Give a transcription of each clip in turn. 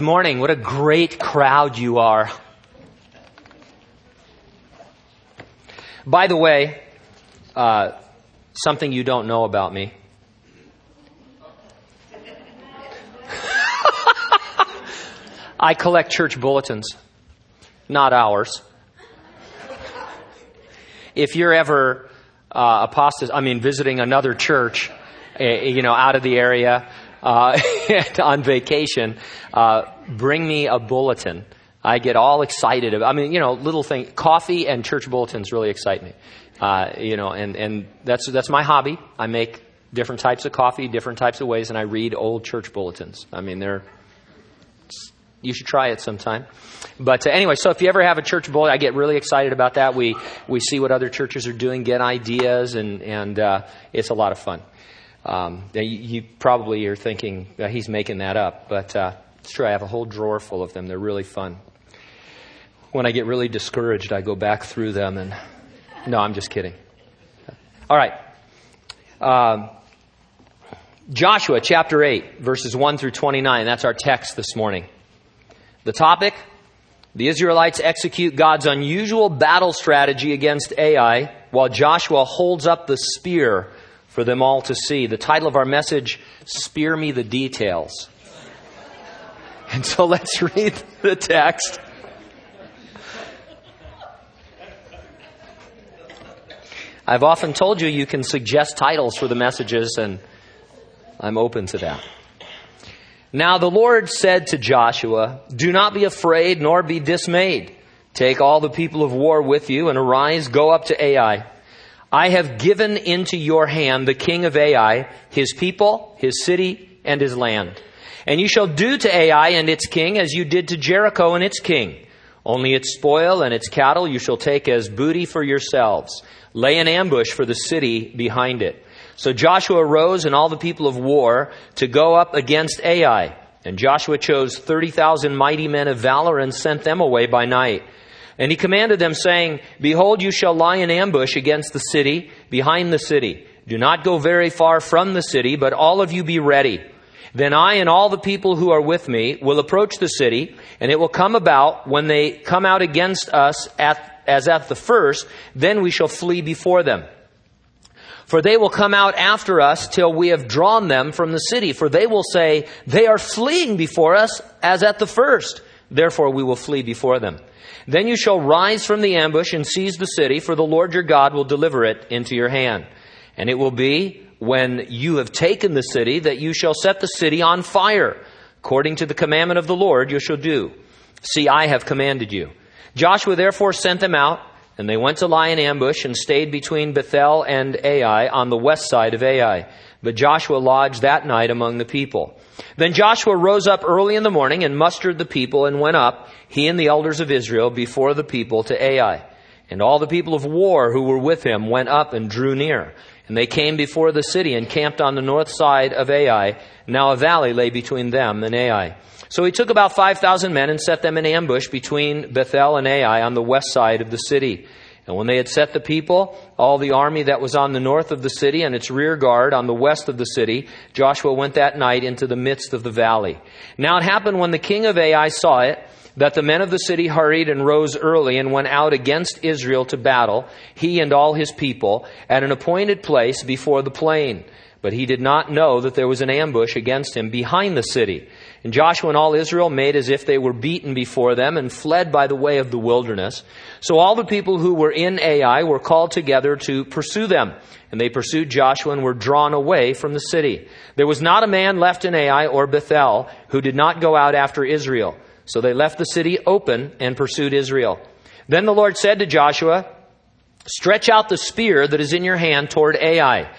Good morning. What a great crowd you are. By the way, uh, something you don't know about me. I collect church bulletins, not ours. If you're ever uh, apostate, I mean, visiting another church, uh, you know, out of the area, uh, on vacation, uh, bring me a bulletin. I get all excited. About, I mean, you know, little thing. Coffee and church bulletins really excite me. Uh, you know, and, and that's, that's my hobby. I make different types of coffee, different types of ways, and I read old church bulletins. I mean, they're, you should try it sometime. But uh, anyway, so if you ever have a church bulletin, I get really excited about that. We, we see what other churches are doing, get ideas, and, and uh, it's a lot of fun. Um, you, you, probably are thinking uh, he's making that up, but uh, it's true. I have a whole drawer full of them. They're really fun. When I get really discouraged, I go back through them and. No, I'm just kidding. All right. Um, Joshua chapter 8, verses 1 through 29. That's our text this morning. The topic the Israelites execute God's unusual battle strategy against Ai while Joshua holds up the spear for them all to see. The title of our message, Spear Me the Details. And so let's read the text. I've often told you you can suggest titles for the messages, and I'm open to that. Now the Lord said to Joshua, Do not be afraid nor be dismayed. Take all the people of war with you and arise, go up to Ai. I have given into your hand the king of Ai, his people, his city, and his land. And you shall do to Ai and its king as you did to Jericho and its king. Only its spoil and its cattle you shall take as booty for yourselves. Lay an ambush for the city behind it. So Joshua rose and all the people of war to go up against Ai. And Joshua chose 30,000 mighty men of valor and sent them away by night. And he commanded them, saying, Behold, you shall lie in ambush against the city, behind the city. Do not go very far from the city, but all of you be ready. Then I and all the people who are with me will approach the city, and it will come about when they come out against us at, as at the first, then we shall flee before them. For they will come out after us till we have drawn them from the city. For they will say, They are fleeing before us as at the first. Therefore we will flee before them. Then you shall rise from the ambush and seize the city, for the Lord your God will deliver it into your hand. And it will be when you have taken the city that you shall set the city on fire. According to the commandment of the Lord you shall do. See, I have commanded you. Joshua therefore sent them out and they went to lie in ambush and stayed between Bethel and Ai on the west side of Ai. But Joshua lodged that night among the people. Then Joshua rose up early in the morning and mustered the people and went up, he and the elders of Israel, before the people to Ai. And all the people of war who were with him went up and drew near. And they came before the city and camped on the north side of Ai. Now a valley lay between them and Ai. So he took about 5,000 men and set them in ambush between Bethel and Ai on the west side of the city. And when they had set the people, all the army that was on the north of the city and its rear guard on the west of the city, Joshua went that night into the midst of the valley. Now it happened when the king of Ai saw it, that the men of the city hurried and rose early and went out against Israel to battle, he and all his people, at an appointed place before the plain. But he did not know that there was an ambush against him behind the city. And Joshua and all Israel made as if they were beaten before them and fled by the way of the wilderness. So all the people who were in Ai were called together to pursue them. And they pursued Joshua and were drawn away from the city. There was not a man left in Ai or Bethel who did not go out after Israel. So they left the city open and pursued Israel. Then the Lord said to Joshua, Stretch out the spear that is in your hand toward Ai.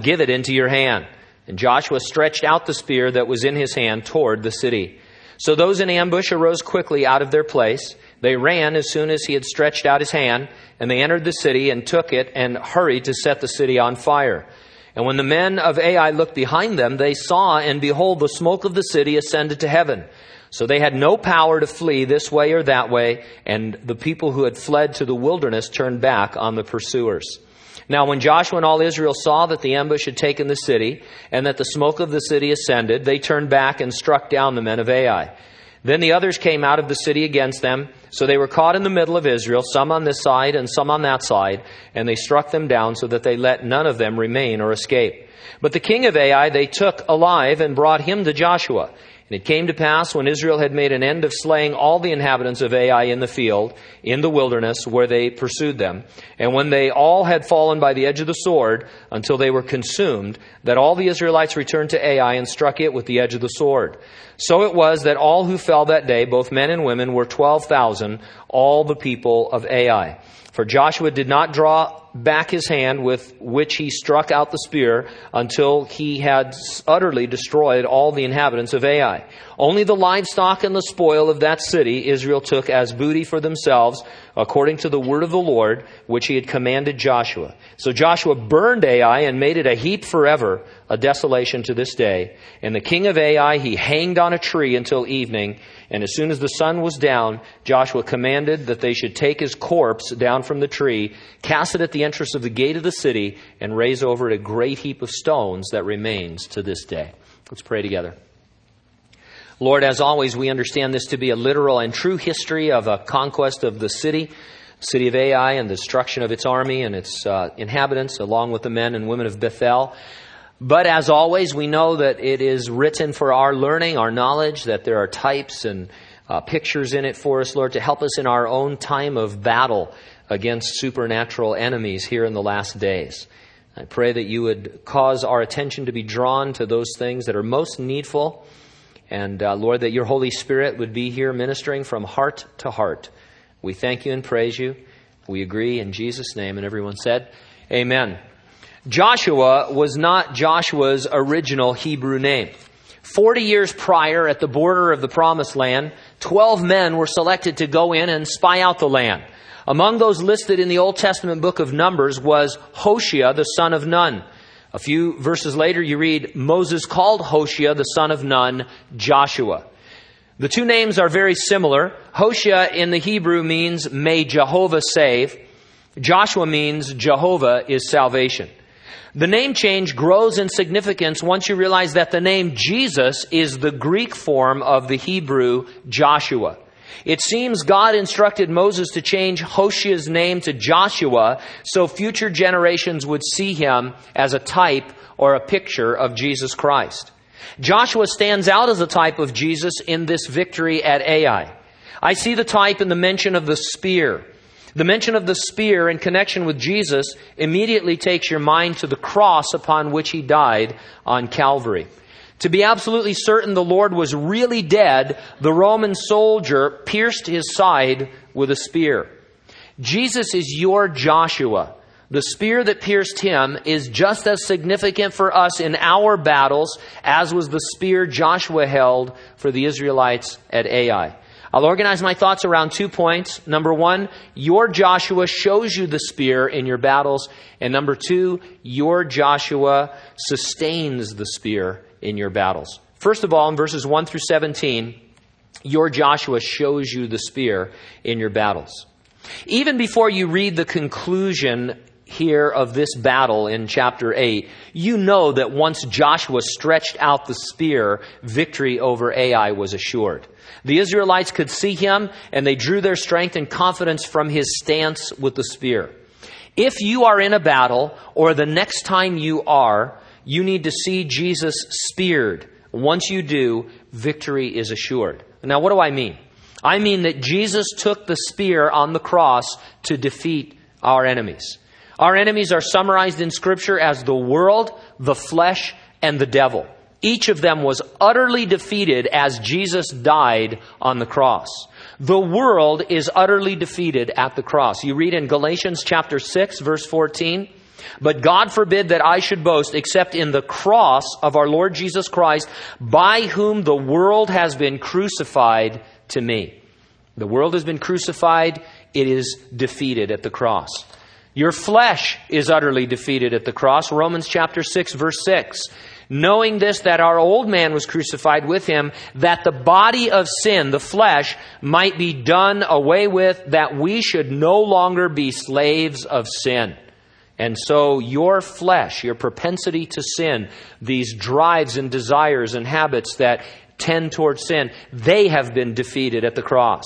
Give it into your hand. And Joshua stretched out the spear that was in his hand toward the city. So those in ambush arose quickly out of their place. They ran as soon as he had stretched out his hand, and they entered the city and took it and hurried to set the city on fire. And when the men of Ai looked behind them, they saw, and behold, the smoke of the city ascended to heaven. So they had no power to flee this way or that way, and the people who had fled to the wilderness turned back on the pursuers. Now, when Joshua and all Israel saw that the ambush had taken the city, and that the smoke of the city ascended, they turned back and struck down the men of Ai. Then the others came out of the city against them. So they were caught in the middle of Israel, some on this side and some on that side, and they struck them down so that they let none of them remain or escape. But the king of Ai they took alive and brought him to Joshua. And it came to pass when Israel had made an end of slaying all the inhabitants of Ai in the field, in the wilderness, where they pursued them, and when they all had fallen by the edge of the sword until they were consumed, that all the Israelites returned to Ai and struck it with the edge of the sword. So it was that all who fell that day, both men and women, were 12,000, all the people of Ai. For Joshua did not draw back his hand with which he struck out the spear until he had utterly destroyed all the inhabitants of Ai. Only the livestock and the spoil of that city Israel took as booty for themselves, according to the word of the Lord, which he had commanded Joshua. So Joshua burned Ai and made it a heap forever, a desolation to this day. And the king of Ai he hanged on a tree until evening and as soon as the sun was down, Joshua commanded that they should take his corpse down from the tree, cast it at the entrance of the gate of the city, and raise over it a great heap of stones that remains to this day. Let's pray together. Lord, as always, we understand this to be a literal and true history of a conquest of the city, city of Ai, and the destruction of its army and its uh, inhabitants, along with the men and women of Bethel. But as always, we know that it is written for our learning, our knowledge, that there are types and uh, pictures in it for us, Lord, to help us in our own time of battle against supernatural enemies here in the last days. I pray that you would cause our attention to be drawn to those things that are most needful. And uh, Lord, that your Holy Spirit would be here ministering from heart to heart. We thank you and praise you. We agree in Jesus' name. And everyone said, Amen. Joshua was not Joshua's original Hebrew name. Forty years prior, at the border of the Promised Land, twelve men were selected to go in and spy out the land. Among those listed in the Old Testament book of Numbers was Hoshea, the son of Nun. A few verses later, you read, Moses called Hoshea, the son of Nun, Joshua. The two names are very similar. Hoshea in the Hebrew means, may Jehovah save. Joshua means, Jehovah is salvation. The name change grows in significance once you realize that the name Jesus is the Greek form of the Hebrew Joshua. It seems God instructed Moses to change Hoshea's name to Joshua so future generations would see him as a type or a picture of Jesus Christ. Joshua stands out as a type of Jesus in this victory at Ai. I see the type in the mention of the spear. The mention of the spear in connection with Jesus immediately takes your mind to the cross upon which he died on Calvary. To be absolutely certain the Lord was really dead, the Roman soldier pierced his side with a spear. Jesus is your Joshua. The spear that pierced him is just as significant for us in our battles as was the spear Joshua held for the Israelites at Ai. I'll organize my thoughts around two points. Number one, your Joshua shows you the spear in your battles. And number two, your Joshua sustains the spear in your battles. First of all, in verses 1 through 17, your Joshua shows you the spear in your battles. Even before you read the conclusion here of this battle in chapter 8, you know that once Joshua stretched out the spear, victory over Ai was assured. The Israelites could see him and they drew their strength and confidence from his stance with the spear. If you are in a battle or the next time you are, you need to see Jesus speared. Once you do, victory is assured. Now, what do I mean? I mean that Jesus took the spear on the cross to defeat our enemies. Our enemies are summarized in Scripture as the world, the flesh, and the devil. Each of them was utterly defeated as Jesus died on the cross. The world is utterly defeated at the cross. You read in Galatians chapter 6 verse 14, but God forbid that I should boast except in the cross of our Lord Jesus Christ, by whom the world has been crucified to me. The world has been crucified, it is defeated at the cross. Your flesh is utterly defeated at the cross. Romans chapter 6 verse 6 knowing this that our old man was crucified with him, that the body of sin, the flesh, might be done away with, that we should no longer be slaves of sin. And so your flesh, your propensity to sin, these drives and desires and habits that tend towards sin, they have been defeated at the cross.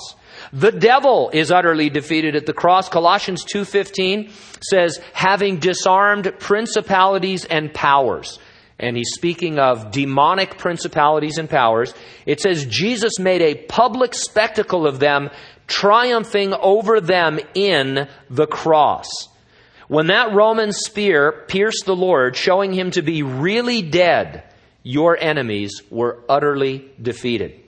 The devil is utterly defeated at the cross. Colossians 2:15 says having disarmed principalities and powers. And he's speaking of demonic principalities and powers. It says Jesus made a public spectacle of them, triumphing over them in the cross. When that Roman spear pierced the Lord, showing him to be really dead, your enemies were utterly defeated.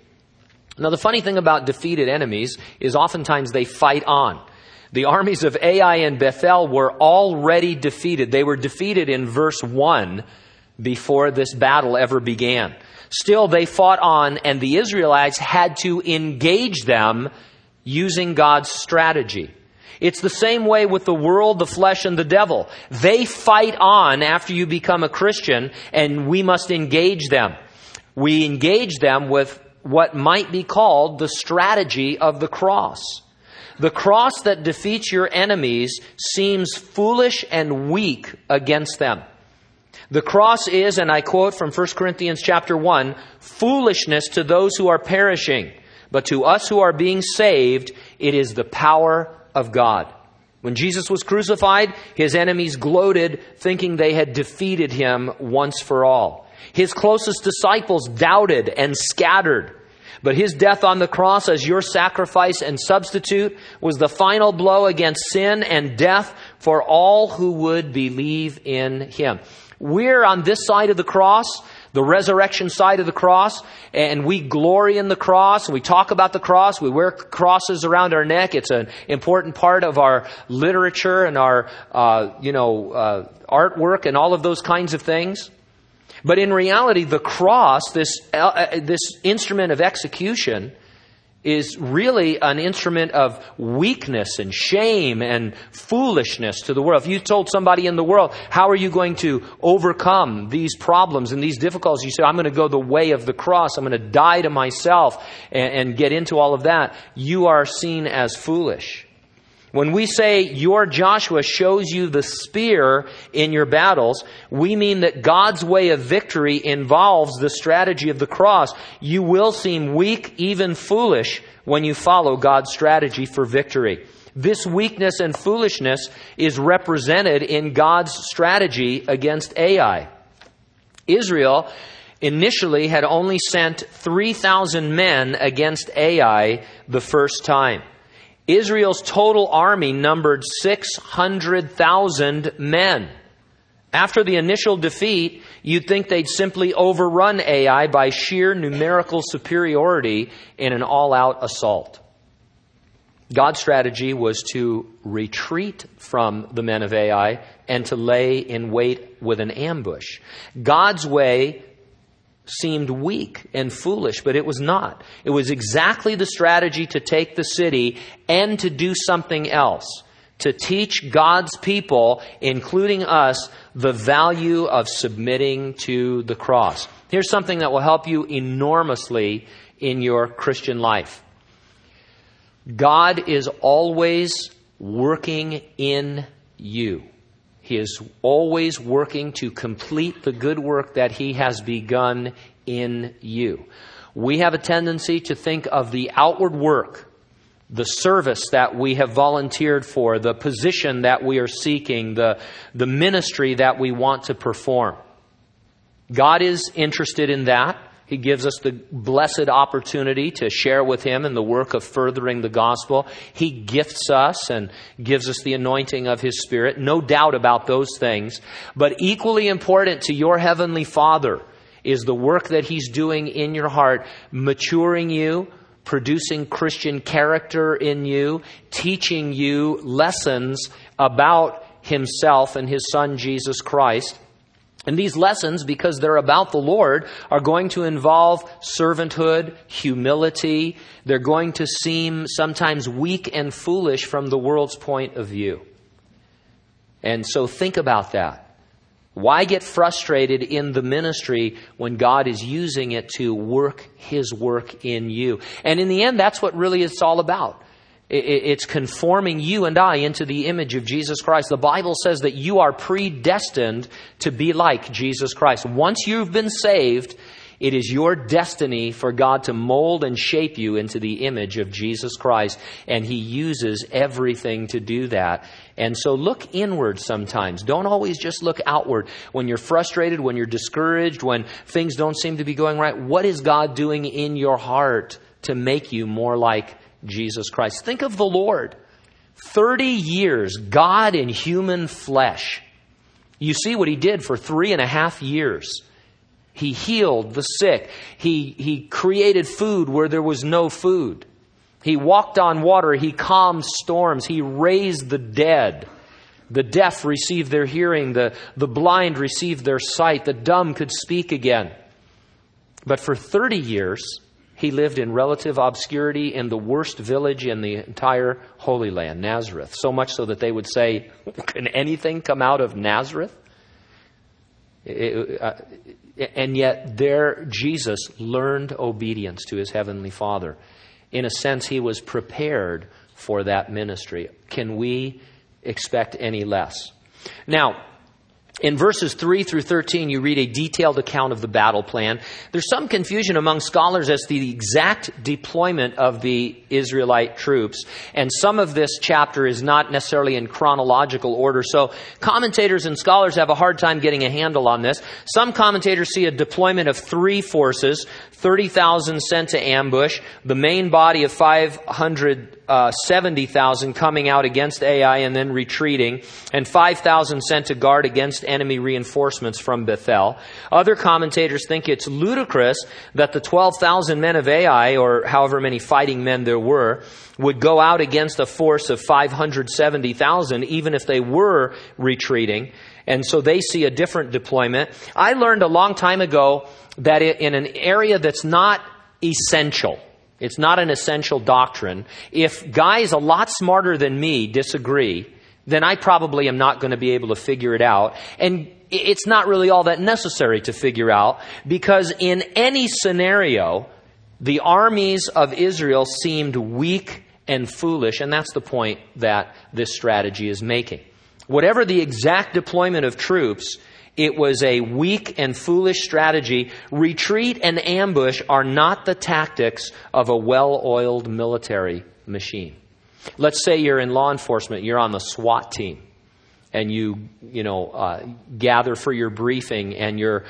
Now, the funny thing about defeated enemies is oftentimes they fight on. The armies of Ai and Bethel were already defeated. They were defeated in verse 1 before this battle ever began. Still, they fought on, and the Israelites had to engage them using God's strategy. It's the same way with the world, the flesh, and the devil. They fight on after you become a Christian, and we must engage them. We engage them with what might be called the strategy of the cross. The cross that defeats your enemies seems foolish and weak against them. The cross is, and I quote from 1 Corinthians chapter 1, foolishness to those who are perishing, but to us who are being saved, it is the power of God. When Jesus was crucified, his enemies gloated, thinking they had defeated him once for all. His closest disciples doubted and scattered. But his death on the cross as your sacrifice and substitute was the final blow against sin and death for all who would believe in him. We're on this side of the cross, the resurrection side of the cross, and we glory in the cross. We talk about the cross. We wear crosses around our neck. It's an important part of our literature and our, uh, you know, uh, artwork and all of those kinds of things. But in reality, the cross, this, uh, uh, this instrument of execution, is really an instrument of weakness and shame and foolishness to the world. If you told somebody in the world, how are you going to overcome these problems and these difficulties? You say, I'm going to go the way of the cross. I'm going to die to myself and, and get into all of that. You are seen as foolish. When we say your Joshua shows you the spear in your battles, we mean that God's way of victory involves the strategy of the cross. You will seem weak, even foolish, when you follow God's strategy for victory. This weakness and foolishness is represented in God's strategy against Ai. Israel initially had only sent 3,000 men against Ai the first time. Israel's total army numbered 600,000 men. After the initial defeat, you'd think they'd simply overrun Ai by sheer numerical superiority in an all out assault. God's strategy was to retreat from the men of Ai and to lay in wait with an ambush. God's way seemed weak and foolish, but it was not. It was exactly the strategy to take the city and to do something else. To teach God's people, including us, the value of submitting to the cross. Here's something that will help you enormously in your Christian life. God is always working in you. He is always working to complete the good work that He has begun in you. We have a tendency to think of the outward work, the service that we have volunteered for, the position that we are seeking, the, the ministry that we want to perform. God is interested in that. He gives us the blessed opportunity to share with Him in the work of furthering the gospel. He gifts us and gives us the anointing of His Spirit. No doubt about those things. But equally important to your Heavenly Father is the work that He's doing in your heart, maturing you, producing Christian character in you, teaching you lessons about Himself and His Son, Jesus Christ. And these lessons, because they're about the Lord, are going to involve servanthood, humility. They're going to seem sometimes weak and foolish from the world's point of view. And so think about that. Why get frustrated in the ministry when God is using it to work His work in you? And in the end, that's what really it's all about. It's conforming you and I into the image of Jesus Christ. The Bible says that you are predestined to be like Jesus Christ. Once you've been saved, it is your destiny for God to mold and shape you into the image of Jesus Christ, and He uses everything to do that. And so look inward sometimes. Don't always just look outward. When you're frustrated, when you're discouraged, when things don't seem to be going right, what is God doing in your heart to make you more like Jesus Christ. Think of the Lord. 30 years, God in human flesh. You see what he did for three and a half years. He healed the sick. He, he created food where there was no food. He walked on water. He calmed storms. He raised the dead. The deaf received their hearing. The, the blind received their sight. The dumb could speak again. But for 30 years, he lived in relative obscurity in the worst village in the entire Holy Land, Nazareth. So much so that they would say, Can anything come out of Nazareth? It, uh, and yet, there, Jesus learned obedience to his heavenly Father. In a sense, he was prepared for that ministry. Can we expect any less? Now, in verses 3 through 13, you read a detailed account of the battle plan. There's some confusion among scholars as to the exact deployment of the Israelite troops, and some of this chapter is not necessarily in chronological order. So commentators and scholars have a hard time getting a handle on this. Some commentators see a deployment of three forces 30,000 sent to ambush, the main body of 500 uh, 70,000 coming out against Ai and then retreating, and 5,000 sent to guard against enemy reinforcements from Bethel. Other commentators think it's ludicrous that the 12,000 men of Ai, or however many fighting men there were, would go out against a force of 570,000, even if they were retreating. And so they see a different deployment. I learned a long time ago that in an area that's not essential, it's not an essential doctrine. If guys a lot smarter than me disagree, then I probably am not going to be able to figure it out. And it's not really all that necessary to figure out because in any scenario, the armies of Israel seemed weak and foolish, and that's the point that this strategy is making. Whatever the exact deployment of troops, it was a weak and foolish strategy. Retreat and ambush are not the tactics of a well oiled military machine. Let's say you're in law enforcement, you're on the SWAT team, and you, you know, uh, gather for your briefing, and you're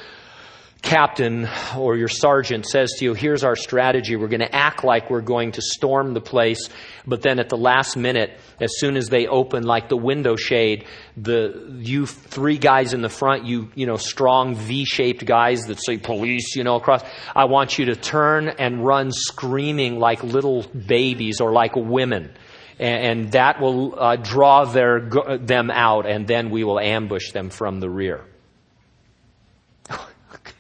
captain or your sergeant says to you, here's our strategy. We're going to act like we're going to storm the place. But then at the last minute, as soon as they open like the window shade, the, you three guys in the front, you, you know, strong V-shaped guys that say police, you know, across, I want you to turn and run screaming like little babies or like women. And, and that will uh, draw their, them out and then we will ambush them from the rear.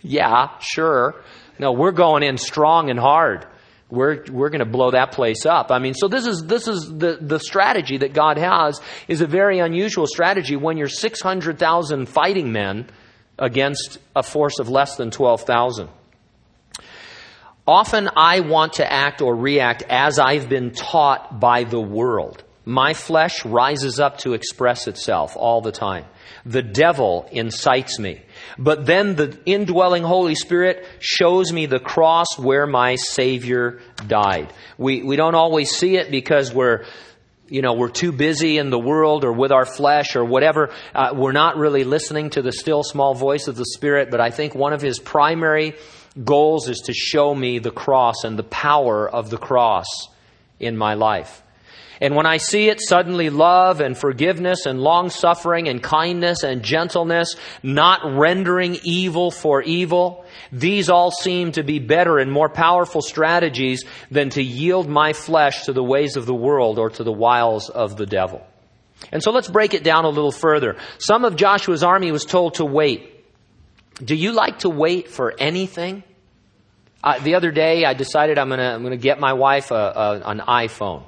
Yeah, sure. No, we're going in strong and hard. We're, we're going to blow that place up. I mean, so this is, this is the, the strategy that God has is a very unusual strategy when you're 600,000 fighting men against a force of less than 12,000. Often I want to act or react as I've been taught by the world. My flesh rises up to express itself all the time. The devil incites me. But then the indwelling Holy Spirit shows me the cross where my Savior died. We, we don't always see it because we're, you know, we're too busy in the world or with our flesh or whatever. Uh, we're not really listening to the still small voice of the Spirit, but I think one of his primary goals is to show me the cross and the power of the cross in my life. And when I see it, suddenly love and forgiveness and long suffering and kindness and gentleness, not rendering evil for evil, these all seem to be better and more powerful strategies than to yield my flesh to the ways of the world or to the wiles of the devil. And so let's break it down a little further. Some of Joshua's army was told to wait. Do you like to wait for anything? Uh, the other day, I decided I'm going to get my wife a, a, an iPhone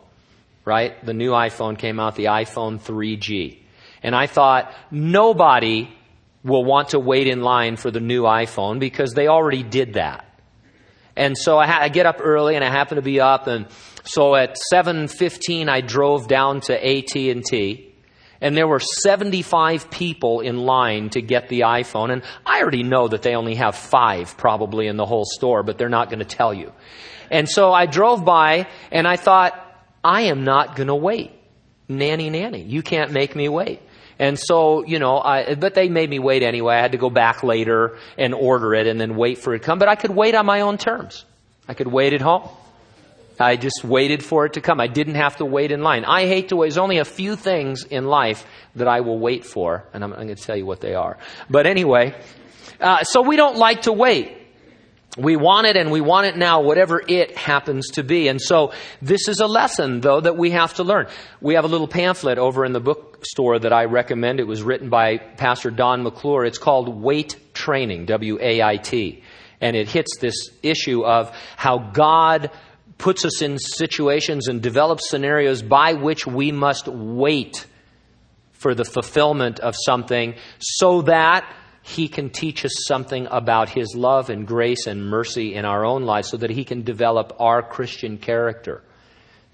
right? The new iPhone came out, the iPhone 3G. And I thought, nobody will want to wait in line for the new iPhone because they already did that. And so I, ha- I get up early and I happen to be up and so at 7:15 I drove down to AT&T and there were 75 people in line to get the iPhone and I already know that they only have 5 probably in the whole store but they're not going to tell you. And so I drove by and I thought I am not going to wait. Nanny nanny, you can't make me wait. And so, you know, I, but they made me wait anyway. I had to go back later and order it and then wait for it to come. But I could wait on my own terms. I could wait at home. I just waited for it to come. I didn't have to wait in line. I hate to wait. There's only a few things in life that I will wait for, and I'm, I'm going to tell you what they are. But anyway, uh, so we don't like to wait. We want it and we want it now, whatever it happens to be. And so this is a lesson, though, that we have to learn. We have a little pamphlet over in the bookstore that I recommend. It was written by Pastor Don McClure. It's called Wait Training, W-A-I-T. And it hits this issue of how God puts us in situations and develops scenarios by which we must wait for the fulfillment of something so that he can teach us something about his love and grace and mercy in our own lives so that he can develop our Christian character.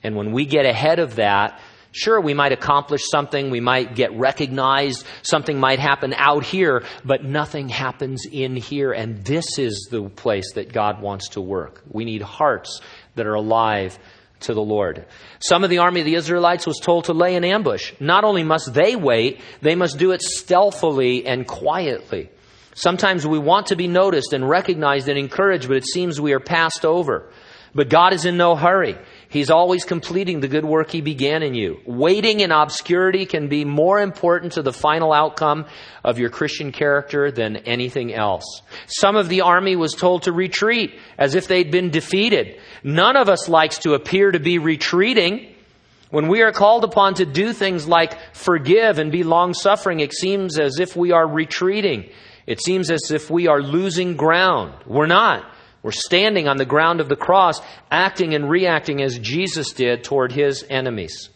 And when we get ahead of that, sure, we might accomplish something, we might get recognized, something might happen out here, but nothing happens in here. And this is the place that God wants to work. We need hearts that are alive to the Lord. Some of the army of the Israelites was told to lay an ambush. Not only must they wait, they must do it stealthily and quietly. Sometimes we want to be noticed and recognized and encouraged, but it seems we are passed over. But God is in no hurry. He's always completing the good work He began in you. Waiting in obscurity can be more important to the final outcome of your Christian character than anything else. Some of the army was told to retreat as if they'd been defeated. None of us likes to appear to be retreating. When we are called upon to do things like forgive and be long suffering, it seems as if we are retreating. It seems as if we are losing ground. We're not. We're standing on the ground of the cross, acting and reacting as Jesus did toward his enemies.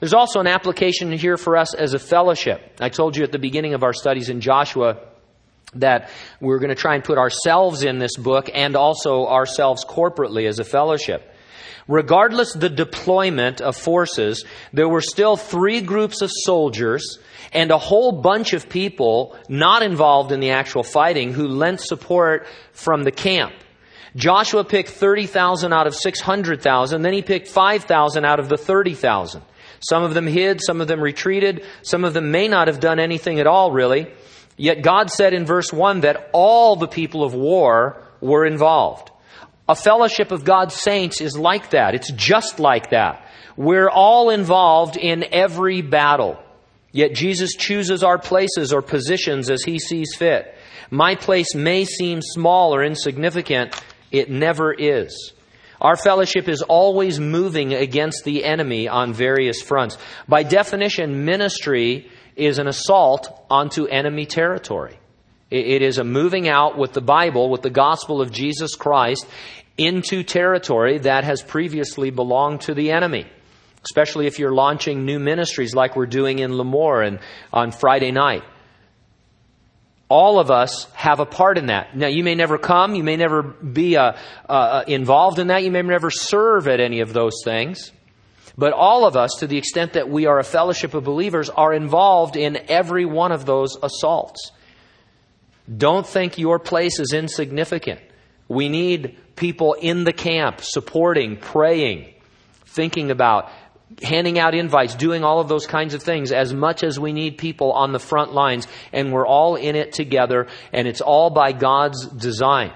There's also an application here for us as a fellowship. I told you at the beginning of our studies in Joshua that we're going to try and put ourselves in this book and also ourselves corporately as a fellowship. Regardless the deployment of forces, there were still three groups of soldiers and a whole bunch of people not involved in the actual fighting who lent support from the camp. Joshua picked 30,000 out of 600,000. Then he picked 5,000 out of the 30,000. Some of them hid, some of them retreated, some of them may not have done anything at all, really. Yet God said in verse 1 that all the people of war were involved. A fellowship of God's saints is like that. It's just like that. We're all involved in every battle. Yet Jesus chooses our places or positions as he sees fit. My place may seem small or insignificant, it never is. Our fellowship is always moving against the enemy on various fronts. By definition, ministry is an assault onto enemy territory. It is a moving out with the Bible, with the gospel of Jesus Christ, into territory that has previously belonged to the enemy. Especially if you're launching new ministries like we're doing in Lemoore and on Friday night all of us have a part in that. Now, you may never come, you may never be uh, uh, involved in that, you may never serve at any of those things. But all of us, to the extent that we are a fellowship of believers, are involved in every one of those assaults. Don't think your place is insignificant. We need people in the camp supporting, praying, thinking about, handing out invites, doing all of those kinds of things as much as we need people on the front lines. And we're all in it together, and it's all by God's design.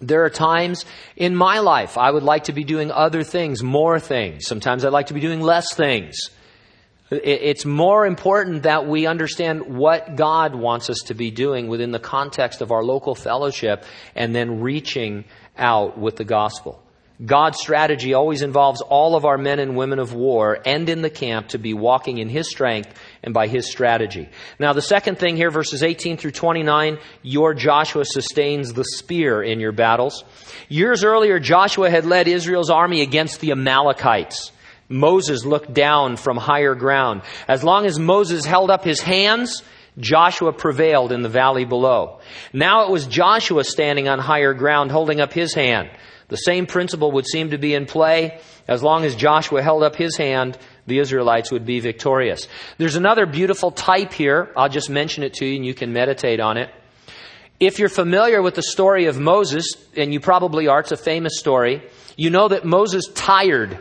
There are times in my life I would like to be doing other things, more things. Sometimes I'd like to be doing less things. It's more important that we understand what God wants us to be doing within the context of our local fellowship and then reaching out with the gospel. God's strategy always involves all of our men and women of war and in the camp to be walking in His strength and by His strategy. Now, the second thing here, verses 18 through 29, your Joshua sustains the spear in your battles. Years earlier, Joshua had led Israel's army against the Amalekites. Moses looked down from higher ground. As long as Moses held up his hands, Joshua prevailed in the valley below. Now it was Joshua standing on higher ground holding up his hand. The same principle would seem to be in play. As long as Joshua held up his hand, the Israelites would be victorious. There's another beautiful type here. I'll just mention it to you and you can meditate on it. If you're familiar with the story of Moses, and you probably are, it's a famous story, you know that Moses tired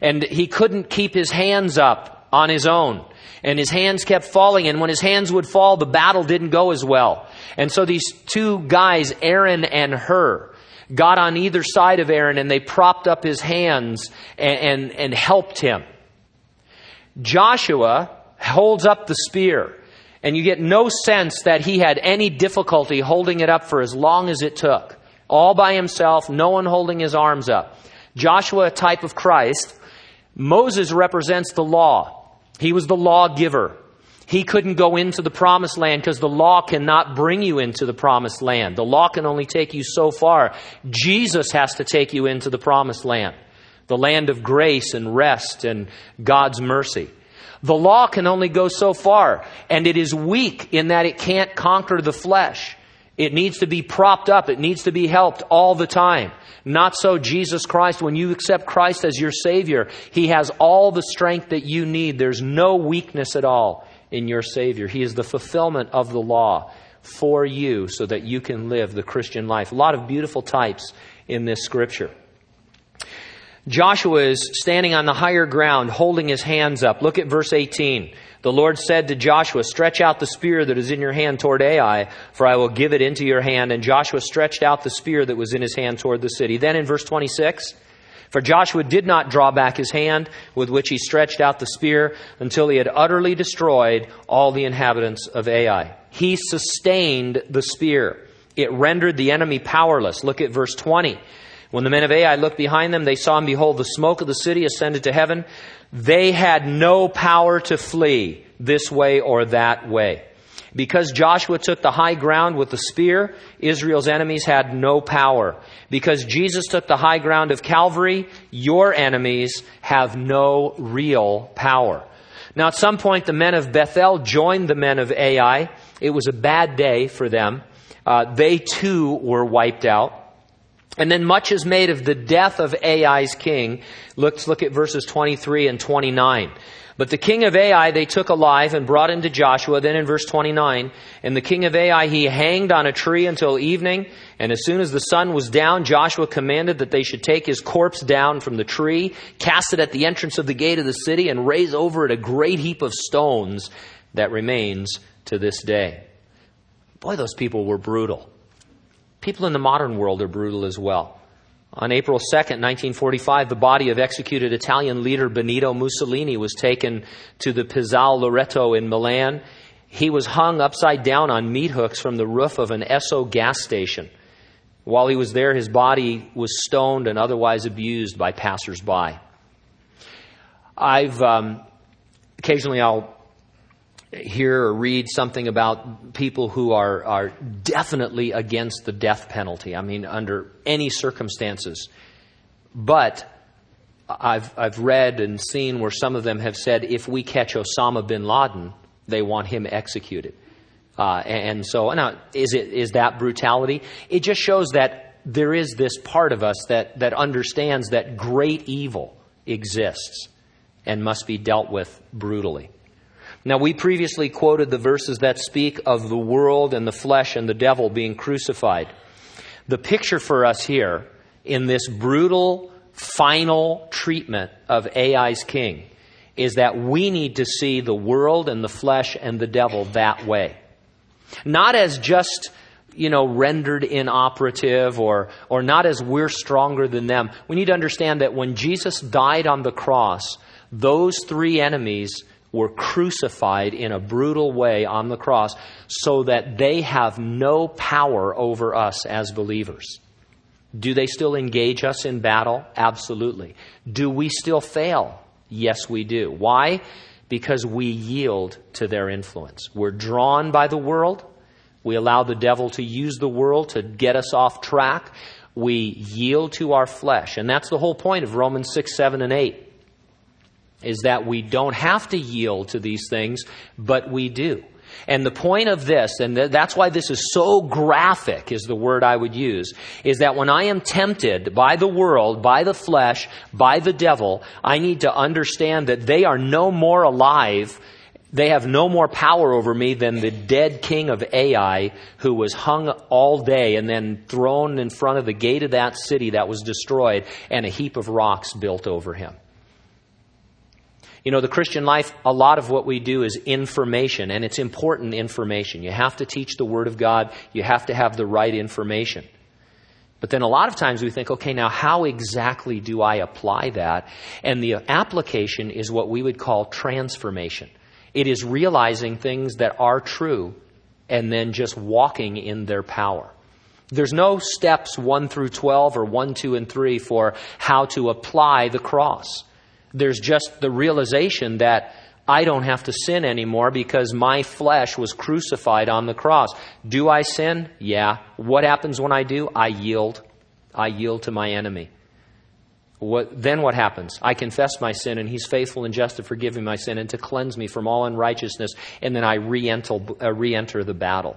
and he couldn't keep his hands up on his own. And his hands kept falling, and when his hands would fall, the battle didn't go as well. And so these two guys, Aaron and Hur, got on either side of Aaron and they propped up his hands and, and, and helped him. Joshua holds up the spear, and you get no sense that he had any difficulty holding it up for as long as it took. All by himself, no one holding his arms up. Joshua, a type of Christ. Moses represents the law. He was the lawgiver. He couldn't go into the promised land because the law cannot bring you into the promised land. The law can only take you so far. Jesus has to take you into the promised land, the land of grace and rest and God's mercy. The law can only go so far, and it is weak in that it can't conquer the flesh. It needs to be propped up. It needs to be helped all the time. Not so Jesus Christ. When you accept Christ as your Savior, He has all the strength that you need. There's no weakness at all in your Savior. He is the fulfillment of the law for you so that you can live the Christian life. A lot of beautiful types in this scripture. Joshua is standing on the higher ground, holding his hands up. Look at verse 18. The Lord said to Joshua, Stretch out the spear that is in your hand toward Ai, for I will give it into your hand. And Joshua stretched out the spear that was in his hand toward the city. Then in verse 26, for Joshua did not draw back his hand with which he stretched out the spear until he had utterly destroyed all the inhabitants of Ai. He sustained the spear. It rendered the enemy powerless. Look at verse 20. When the men of Ai looked behind them, they saw and behold, the smoke of the city ascended to heaven. They had no power to flee this way or that way. Because Joshua took the high ground with the spear, Israel's enemies had no power. Because Jesus took the high ground of Calvary, your enemies have no real power. Now, at some point, the men of Bethel joined the men of Ai. It was a bad day for them. Uh, they too were wiped out. And then much is made of the death of Ai's king. Let's look at verses 23 and 29. But the king of Ai they took alive and brought him to Joshua. Then in verse 29, and the king of Ai he hanged on a tree until evening. And as soon as the sun was down, Joshua commanded that they should take his corpse down from the tree, cast it at the entrance of the gate of the city, and raise over it a great heap of stones that remains to this day. Boy, those people were brutal. People in the modern world are brutal as well. On April 2nd, 1945, the body of executed Italian leader Benito Mussolini was taken to the Piazzale Loreto in Milan. He was hung upside down on meat hooks from the roof of an Esso gas station. While he was there, his body was stoned and otherwise abused by passersby. I've um, occasionally I'll hear or read something about people who are, are definitely against the death penalty. I mean, under any circumstances. But I've, I've read and seen where some of them have said if we catch Osama bin Laden, they want him executed. Uh, and so, now, is, it, is that brutality? It just shows that there is this part of us that, that understands that great evil exists and must be dealt with brutally. Now, we previously quoted the verses that speak of the world and the flesh and the devil being crucified. The picture for us here in this brutal, final treatment of Ai's king is that we need to see the world and the flesh and the devil that way. Not as just, you know, rendered inoperative or, or not as we're stronger than them. We need to understand that when Jesus died on the cross, those three enemies were crucified in a brutal way on the cross so that they have no power over us as believers. Do they still engage us in battle? Absolutely. Do we still fail? Yes, we do. Why? Because we yield to their influence. We're drawn by the world. We allow the devil to use the world to get us off track. We yield to our flesh. And that's the whole point of Romans 6, 7, and 8 is that we don't have to yield to these things, but we do. And the point of this, and that's why this is so graphic, is the word I would use, is that when I am tempted by the world, by the flesh, by the devil, I need to understand that they are no more alive. They have no more power over me than the dead king of Ai who was hung all day and then thrown in front of the gate of that city that was destroyed and a heap of rocks built over him. You know, the Christian life, a lot of what we do is information, and it's important information. You have to teach the Word of God, you have to have the right information. But then a lot of times we think, okay, now how exactly do I apply that? And the application is what we would call transformation. It is realizing things that are true and then just walking in their power. There's no steps 1 through 12 or 1, 2, and 3 for how to apply the cross. There's just the realization that I don't have to sin anymore because my flesh was crucified on the cross. Do I sin? Yeah. What happens when I do? I yield. I yield to my enemy. What, then what happens? I confess my sin, and He's faithful and just to forgive me my sin and to cleanse me from all unrighteousness, and then I re enter, uh, re-enter the battle.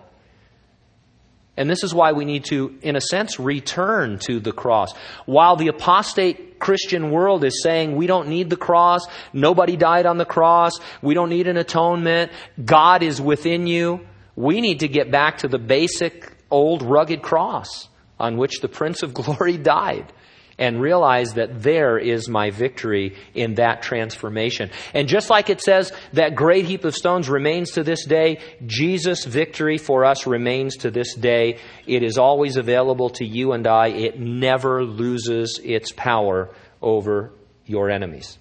And this is why we need to, in a sense, return to the cross. While the apostate Christian world is saying we don't need the cross, nobody died on the cross, we don't need an atonement, God is within you, we need to get back to the basic old rugged cross on which the Prince of Glory died and realize that there is my victory in that transformation. And just like it says that great heap of stones remains to this day, Jesus' victory for us remains to this day. It is always available to you and I. It never loses its power over your enemies.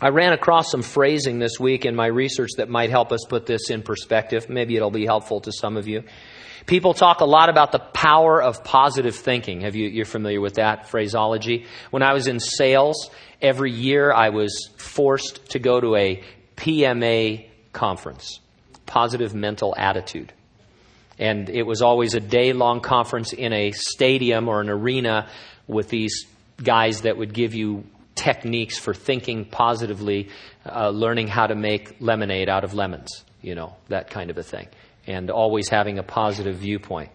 I ran across some phrasing this week in my research that might help us put this in perspective. Maybe it'll be helpful to some of you. People talk a lot about the power of positive thinking. Have you, you're familiar with that phraseology? When I was in sales, every year I was forced to go to a PMA conference, positive mental attitude. And it was always a day long conference in a stadium or an arena with these guys that would give you techniques for thinking positively, uh, learning how to make lemonade out of lemons, you know, that kind of a thing and always having a positive viewpoint.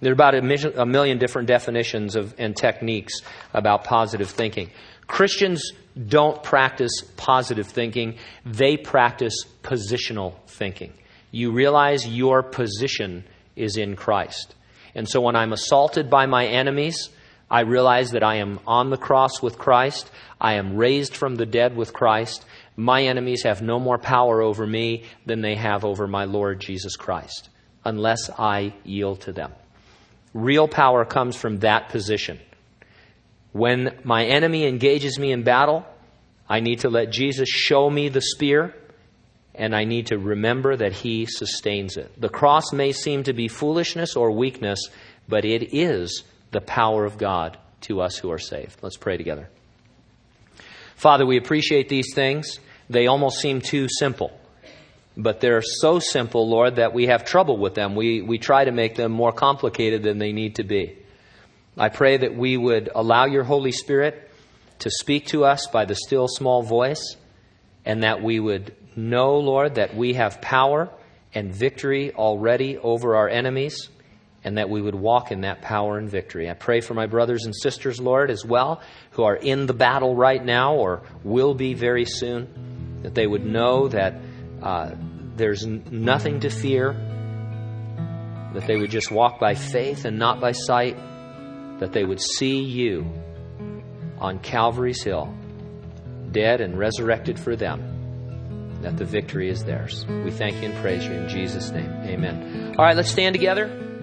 There are about a million, different definitions of, and techniques about positive thinking. Christians don't practice positive thinking, they practice positional thinking. You realize your position is in Christ. And so when I'm assaulted by my enemies, I realize that I am on the cross with Christ. I am raised from the dead with Christ. My enemies have no more power over me than they have over my Lord Jesus Christ, unless I yield to them. Real power comes from that position. When my enemy engages me in battle, I need to let Jesus show me the spear, and I need to remember that He sustains it. The cross may seem to be foolishness or weakness, but it is the power of God to us who are saved. Let's pray together. Father, we appreciate these things. They almost seem too simple. But they're so simple, Lord, that we have trouble with them. We, we try to make them more complicated than they need to be. I pray that we would allow your Holy Spirit to speak to us by the still small voice, and that we would know, Lord, that we have power and victory already over our enemies and that we would walk in that power and victory. I pray for my brothers and sisters, Lord, as well, who are in the battle right now or will be very soon, that they would know that uh, there's nothing to fear, that they would just walk by faith and not by sight, that they would see you on Calvary's Hill, dead and resurrected for them that the victory is theirs. We thank you and praise you in Jesus' name. Amen. All right, let's stand together.